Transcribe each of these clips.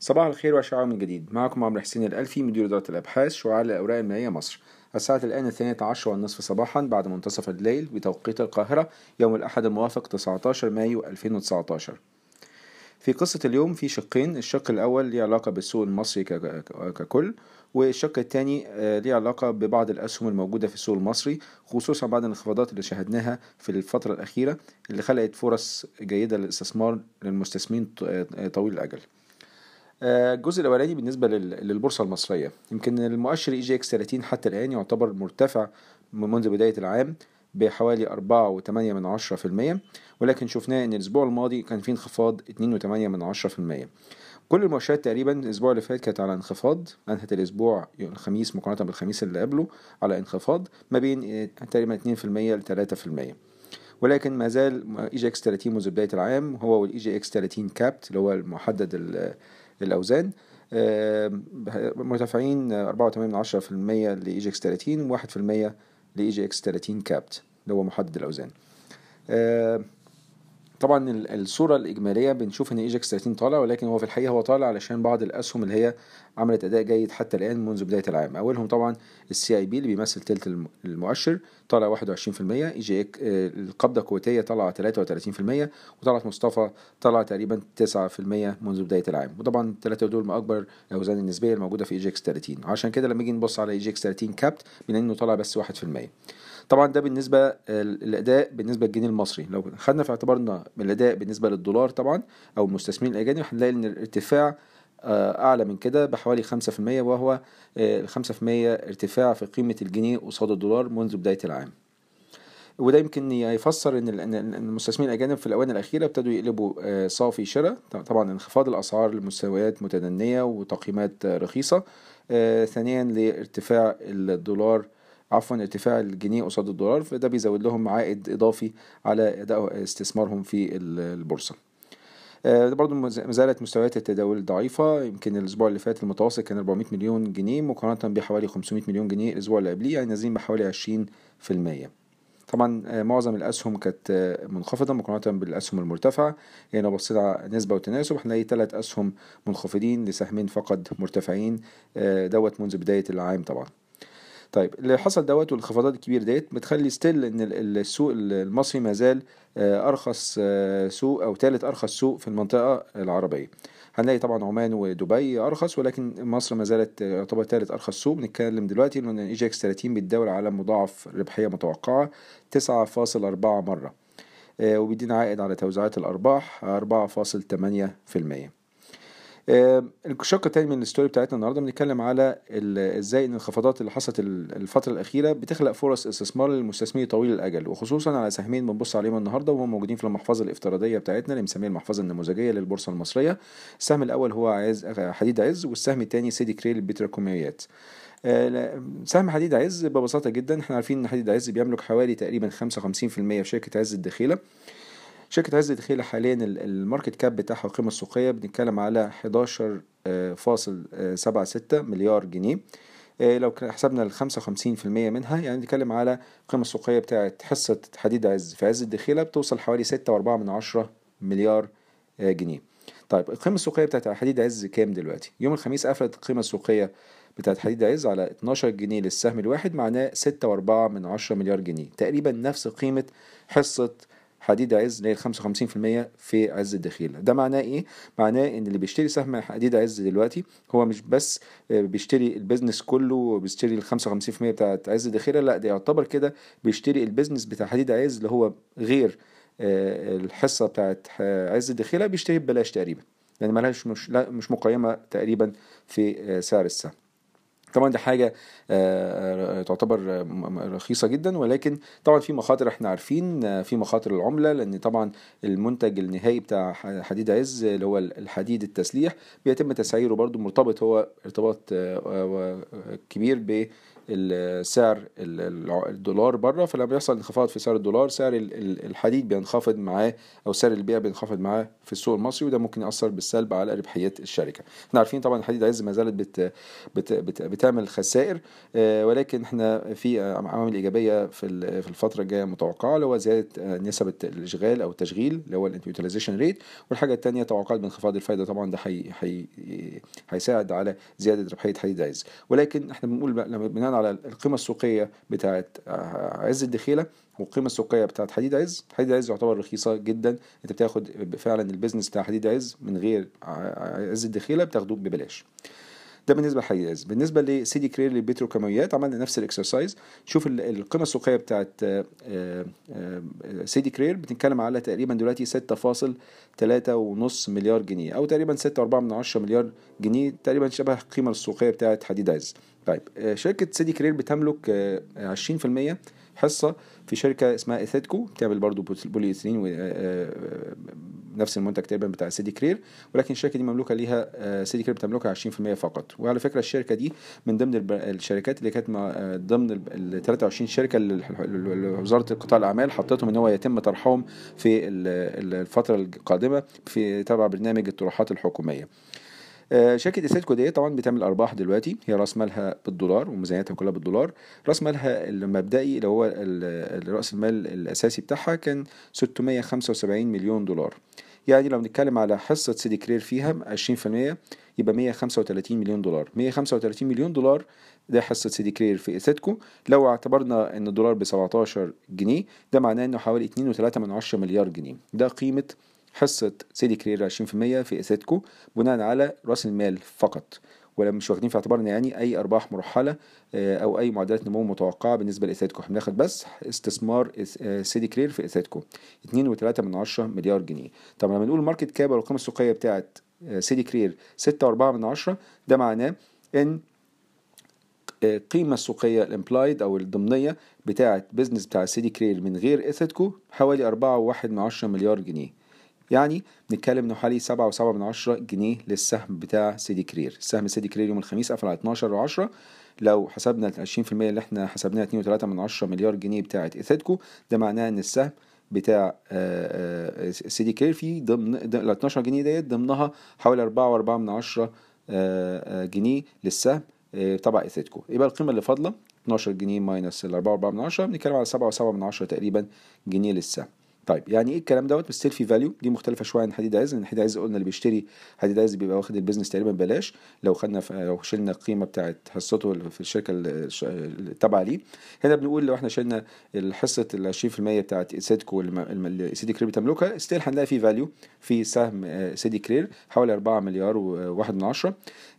صباح الخير وشعار من جديد. معكم عمرو حسين الألفي مدير إدارة الأبحاث شعاع الأوراق المائية مصر. الساعة الآن الثانية عشر والنصف صباحا بعد منتصف الليل بتوقيت القاهرة يوم الأحد الموافق 19 مايو 2019 في قصة اليوم في شقين الشق الأول ليه علاقة بالسوق المصري ككل والشق الثاني ليه علاقة ببعض الأسهم الموجودة في السوق المصري خصوصا بعد الانخفاضات اللي شاهدناها في الفترة الأخيرة اللي خلقت فرص جيدة للاستثمار للمستثمرين طويل الأجل. الجزء الأولاني بالنسبة للبورصة المصرية. يمكن المؤشر EGX 30 حتى الآن يعتبر مرتفع منذ بداية العام. بحوالي 4.8% ولكن شفناه إن الأسبوع الماضي كان فيه انخفاض 2.8% كل المؤشرات تقريبا الأسبوع اللي فات كانت على انخفاض أنهت الأسبوع الخميس مقارنة بالخميس اللي قبله على انخفاض ما بين تقريبا 2% ل 3% ولكن ما زال EGX 30 منذ بداية العام هو وال EGX 30 capped اللي هو المحدد الأوزان. مرتفعين 4.8% ل EGX 30 و1% ل EGX 30 capped اللي هو محدد الأوزان. طبعا الصورة الإجمالية بنشوف إن EGX 30 طالع ولكن هو في الحقيقة هو طالع علشان بعض الأسهم اللي هي عملت أداء جيد حتى الآن منذ بداية العام. أولهم طبعا ال CIB اللي بيمثل تلت المؤشر طالع 21% إي جي القابضة الكويتية طالعة 33% وطلعت مصطفى طلع تقريبا 9% منذ بداية العام. وطبعا الثلاثة دول من أكبر الأوزان النسبية الموجودة في EGX 30 عشان كده لما نيجي نبص على EGX 30 capped بنلاقي إنه طالع بس 1% طبعا ده بالنسبة الأداء بالنسبة للجنيه المصري. لو خدنا في اعتبارنا الأداء بالنسبة للدولار طبعا أو المستثمرين الأجانب هنلاقي إن الارتفاع أعلى من كده بحوالي 5% وهو ال 5% ارتفاع في قيمة الجنيه قصاد الدولار منذ بداية العام. وده يمكن يفسر إن المستثمرين الأجانب في الاونه الأخيرة ابتدوا يقلبوا صافي شراء. طبعا انخفاض الأسعار لمستويات متدنيه وتقييمات رخيصة. ثانيا لارتفاع الدولار عفوا ارتفاع الجنيه قصاد الدولار فده بيزود لهم عائد إضافي على أداء استثمارهم في البورصة. ده برضو مازالت مستويات التداول ضعيفة يمكن الأسبوع اللي فات المتوسط كان 400 مليون جنيه مقارنة بحوالي 500 مليون جنيه الأسبوع اللي قبليه يعني نازلين بحوالي 20% طبعا معظم الأسهم كانت منخفضة مقارنة بالأسهم المرتفعة. يعني لو بصينا نسبة وتناسب. هنلاقي ثلاث أسهم منخفضين لسهمين فقط مرتفعين. دوت منذ بداية العام طبعا. طيب اللي حصل دوت والانخفاضات الكبيرة ديت بتخلي ستيل إن السوق المصري ما زال أرخص سوق أو ثالث أرخص سوق في المنطقة العربية. هنلاقي طبعا عمان ودبي أرخص ولكن مصر ما زالت يعتبر ثالث أرخص سوق. بنتكلم دلوقتي ان EGX 30 بيتداول على مضاعف ربحية متوقعة 9.4 مرة وبيدينا عائد على توزيعات الأرباح 4.8% الشق التاني من ال story بتاعتنا النهارده بنتكلم على إزاي إن الانخفاضات اللي حصلت الفترة الأخيرة بتخلق فرص استثمار للمستثمرين طويل الأجل وخصوصا على سهمين بنبص عليهم النهارده وهم موجودين في المحفظة الافتراضية بتاعتنا اللي بنسميها المحفظة النموذجية للبورصة المصرية. السهم الأول هو عز حديد عز والسهم الثاني سيدي كرير للبتروكيماويات سهم حديد عز ببساطة جدا إحنا عارفين إن حديد عز بيملك حوالي تقريبا 55% في شركة عز الدخيله شركة عز الدخيلة حاليا ال market cap بتاعها القيمة السوقية بنتكلم على 11.76 مليار جنيه. لو حسبنا ال 55% منها يعني بنتكلم على القيمة السوقية بتاعت حصة حديد عز. في عز الدخيلة بتوصل حوالي 6.4 من عشرة مليار جنيه. طيب القيمة السوقية بتاعت حديد عز كام دلوقتي؟ يوم الخميس قفلت القيمة السوقية بتاعت حديد عز على 12 جنيه للسهم الواحد معناه 6.4 من عشرة مليار جنيه. تقريبا نفس قيمة حصة حديد عز اللي هي 55% في عز الدخيله ده معناه إيه؟ معناه إن اللي بيشتري سهم حديد عز دلوقتي هو مش بس بيشتري البيزنس كله وبيشتري ال 55% بتاعت عز الدخيله لا ده يعتبر كده بيشتري البيزنس بتاع حديد عز اللي هو غير الحصة بتاعت عز الدخيله بيشتري ببلاش تقريبا. يعني ملهاش مش مش مقيمة تقريبا في سعر السهم. طبعا دي حاجة تعتبر رخيصة جدا ولكن طبعا في مخاطر إحنا عارفين في مخاطر العملة لأن طبعا المنتج النهائي بتاع حديد عز اللي هو الحديد التسليح بيتم تسعيره برضو مرتبط هو ارتباط كبير سعر الدولار بره فلما بيحصل انخفاض في سعر الدولار سعر الحديد بينخفض معاه أو سعر البيع بينخفض معاه في السوق المصري وده ممكن يأثر بالسلب على ربحية الشركة. إحنا عارفين طبعا الحديد عز ما زالت بت بت بت بتعمل خسائر ولكن إحنا في عوامل إيجابية في الفترة الجاية متوقعة اللي هو زيادة نسب الإشغال أو التشغيل اللي هو ال utilization rate والحاجة الثانية توقعات بانخفاض الفائده طبعا ده هي هيساعد على زيادة ربحية حديد عز ولكن إحنا بنقول لما بناء على القيمة السوقية بتاعه عز الدخيلة والقيمة السوقية بتاعت حديد عز حديد عز يعتبر رخيصة جدا. أنت بتاخد فعلا ال business بتاع حديد عز من غير عز الدخيلة بتاخدوه ببلاش. ده بالنسبة عز بالنسبة لسيدي كرير للبتروكيماويات عملنا نفس ال exercise. شوف القيمه السوقية بتاعت سيدي كرير بتتكلم على تقريبا دلوقتي 6.3.5 مليار جنيه أو تقريبا 6.4 مليار جنيه تقريبا شبه القيمه السوقية بتاعت حديد عز طيب شركة سيدي كرير بتملك 20% حصة في شركة اسمها إيثيدكو بتعمل برضو بولي ايثيلين نفس المنتج تقريبا بتاع سيدي كرير ولكن الشركة دي مملوكة ليها سيدي كرير بتملكها 20% فقط. وعلى فكرة الشركة دي من ضمن الشركات اللي كانت ضمن ال 23 شركة اللي وزارة قطاع الأعمال حطتهم إن هو يتم طرحهم في الفترة القادمة في تبع برنامج الطروحات الحكومية. شركة اسيتكو دي طبعا بتعمل أرباح دلوقتي. هي رأس مالها بالدولار وميزانيتها كلها بالدولار. رأس مالها المبدئي اللي هو رأس المال الأساسي بتاعها كان 675 مليون دولار. يعني لو بنتكلم على حصة سيدي كرير فيها 20% يبقى 135 مليون دولار. 135 مليون دولار ده حصة سيدي كرير في اسيتكو لو اعتبرنا إن الدولار ب 17 جنيه ده معناه إنه حوالي 2.3 من 10 مليار جنيه. ده قيمة حصة سيدي كرير 20% في إيثيدكو بناء على رأس المال فقط ولا مش واخدين في اعتبارنا يعني أي أرباح مرحلة أو أي معدلات نمو متوقعة بالنسبة لإيثيدكو. إحنا بناخد بس استثمار سيدي كرير في إيثيدكو 2.3 من 10 مليار جنيه. طب لما نقول ال market cap أو القيمه السوقية بتاعت سيدي كرير 6.4 من 10 ده معناه إن القيمة السوقية ال implied أو الضمنية بتاعة business بتاع سيدي كرير من غير إيثيدكو حوالي أربعة وواحد من عشرة مليار جنيه. يعني بنتكلم إنه حوالي سبعة وسبعة من عشرة جنيه للسهم بتاع سيدي كرير. سهم سيدي كرير يوم الخميس قفل على 12 وعشرة لو حسبنا ال 20% اللي إحنا حسبناها 2.3 من عشرة مليار جنيه بتاعة إيثيدكو ده معناه إن السهم بتاع سيدي كرير فيه ضمن ال 12 جنيه ديت ضمنها حوالي 4 و4 من عشرة جنيه للسهم تبع إيثيدكو يبقى القيمة اللي فاضلة 12 جنيه minus ال 4 و4 من عشرة. بنتكلم على 7 و7 من عشرة تقريبا جنيه للسهم. طيب يعني إيه الكلام دوت؟ بس في value دي مختلفة شوية عن حديد عز لأن حديد عز قلنا اللي بيشتري حديد عز بيبقى واخد ال business تقريبا ببلاش. لو خدنا لو شلنا القيمة بتاعت حصته في الشركة اللي تابعه ليه. هنا بنقول لو إحنا شلنا الحصه ال 20% بتاعت إيثيدكو اللي سيدي كرير بتملكها still هنلاقي في value في سهم سيدي كرير حوالي 4 مليار وواحد من عشرة.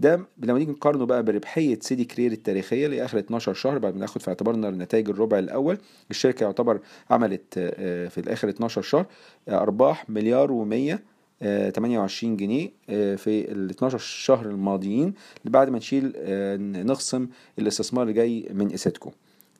ده لما نيجي نقارنه بقى بربحية سيدي كرير التاريخية لاخر 12 شهر بعد ما ناخد في اعتبارنا نتائج الربع الأول الشركة يعتبر عملت في الآخر 12 شهر أرباح مليار و100 28 جنيه في ال 12 شهر الماضيين بعد ما نشيل نخصم الاستثمار اللي جاي من اسيتكو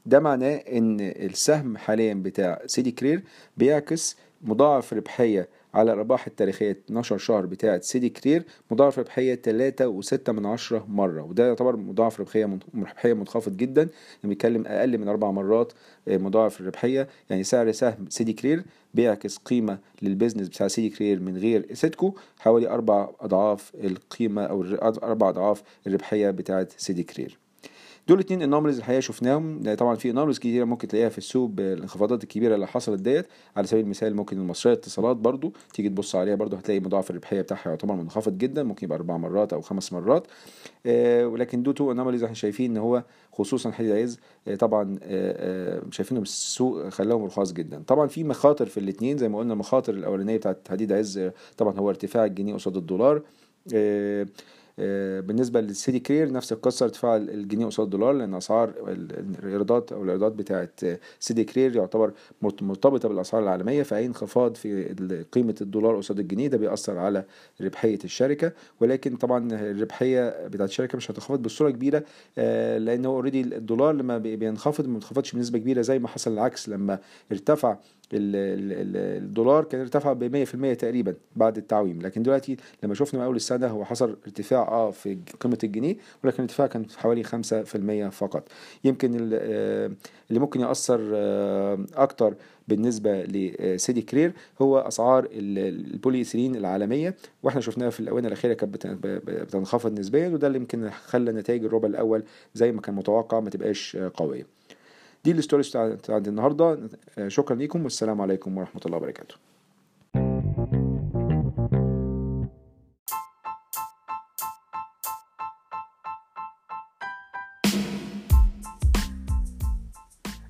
ده معناه إن السهم حاليا بتاع سيدي كرير بيعكس مضاعف ربحية على الأرباح التاريخية 12 شهر بتاعة سيدي كرير مضاعف ربحية 3 و6 من عشرة مرة. وده يعتبر مضاعف ربحية ربحية منخفض جدا بنتكلم أقل من أربع مرات مضاعف الربحية. يعني سعر سهم سيدي كرير بيعكس قيمة لل business بتاع سيدي كرير من غير سيدكو حوالي أربع أضعاف القيمة أو أربع أضعاف الربحية بتاعة سيدي كرير. دول اتنين anomalies الحقيقة شفناهم. طبعا في anomalies كتيرة ممكن تلاقيها في السوق بالانخفاضات الكبيرة اللي حصلت ديت. على سبيل المثال ممكن المصرية اتصالات برضو تيجي تبص عليها برضو هتلاقي مضاعف الربحية بتاعها يعتبر منخفض جدا ممكن يبقى أربع مرات أو خمس مرات. آه ولكن the two إحنا شايفين إن هو خصوصا حديد عز آه طبعا آه شايفينهم السوق خلاهم رخاص جدا. طبعا في مخاطر في الاثنين زي ما قلنا المخاطر الأولانية بتاعت حديد عز طبعا هو ارتفاع الجنيه قصاد الدولار. بالنسبة للسيدي كرير نفس القصة ارتفاع الجنيه قصاد الدولار لأن أسعار الإيرادات أو الإيرادات بتاعه سيدي كرير يعتبر مرتبطة بالأسعار العالمية فأي انخفاض في قيمة الدولار قصاد الجنيه ده بيأثر على ربحية الشركة. ولكن طبعا الربحية بتاعه الشركة مش هتنخفض بصورة كبيرة لأن هو اوريدي الدولار لما بينخفض ما بينخفضش بنسبة كبيرة زي ما حصل العكس لما ارتفع الدولار كان ارتفع ب 100% تقريبا بعد التعويم. لكن دلوقتي لما شفنا من أول السنة هو حصل ارتفاع آه في قيمة الجنيه ولكن الارتفاع كان حوالي 5% فقط. يمكن اللي ممكن يأثر أكتر بالنسبة لسيدي كرير هو أسعار البوليثيلين العالمية وإحنا شفناها في الأونة الأخيرة كانت بتنخفض نسبيا وده اللي يمكن خلى نتائج الربع الأول زي ما كان متوقع ما تبقاش قوية. دي ال stories بتاعت النهارده. شكرا ليكم والسلام عليكم ورحمة الله وبركاته.